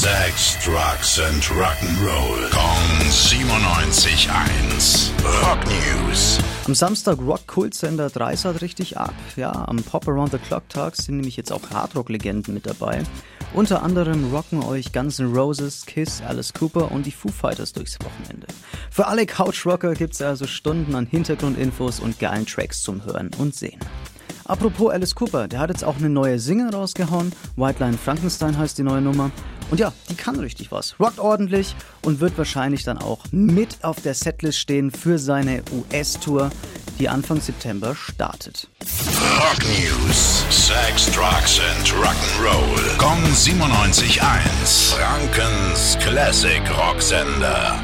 Sex, Drugs and Rock'n'Roll. Kong 97.1. Rock News. Am Samstag Rock Kultsender Dreisat richtig ab. Ja, am Pop Around the Clock Tag sind nämlich jetzt auch Hardrock-Legenden mit dabei. Unter anderem rocken euch Guns N' Roses, Kiss, Alice Cooper und die Foo Fighters durchs Wochenende. Für alle Couchrocker gibt's also Stunden an Hintergrundinfos und geilen Tracks zum Hören und Sehen. Apropos Alice Cooper, der hat jetzt auch eine neue Single rausgehauen. White Line Frankenstein heißt die neue Nummer. Und ja, die kann richtig was. Rockt ordentlich und wird wahrscheinlich dann auch mit auf der Setlist stehen für seine US-Tour, die Anfang September startet. Rock News. Sex, Drugs and Rock'n'Roll. Kong 97.1. Frankens Classic Rocksender.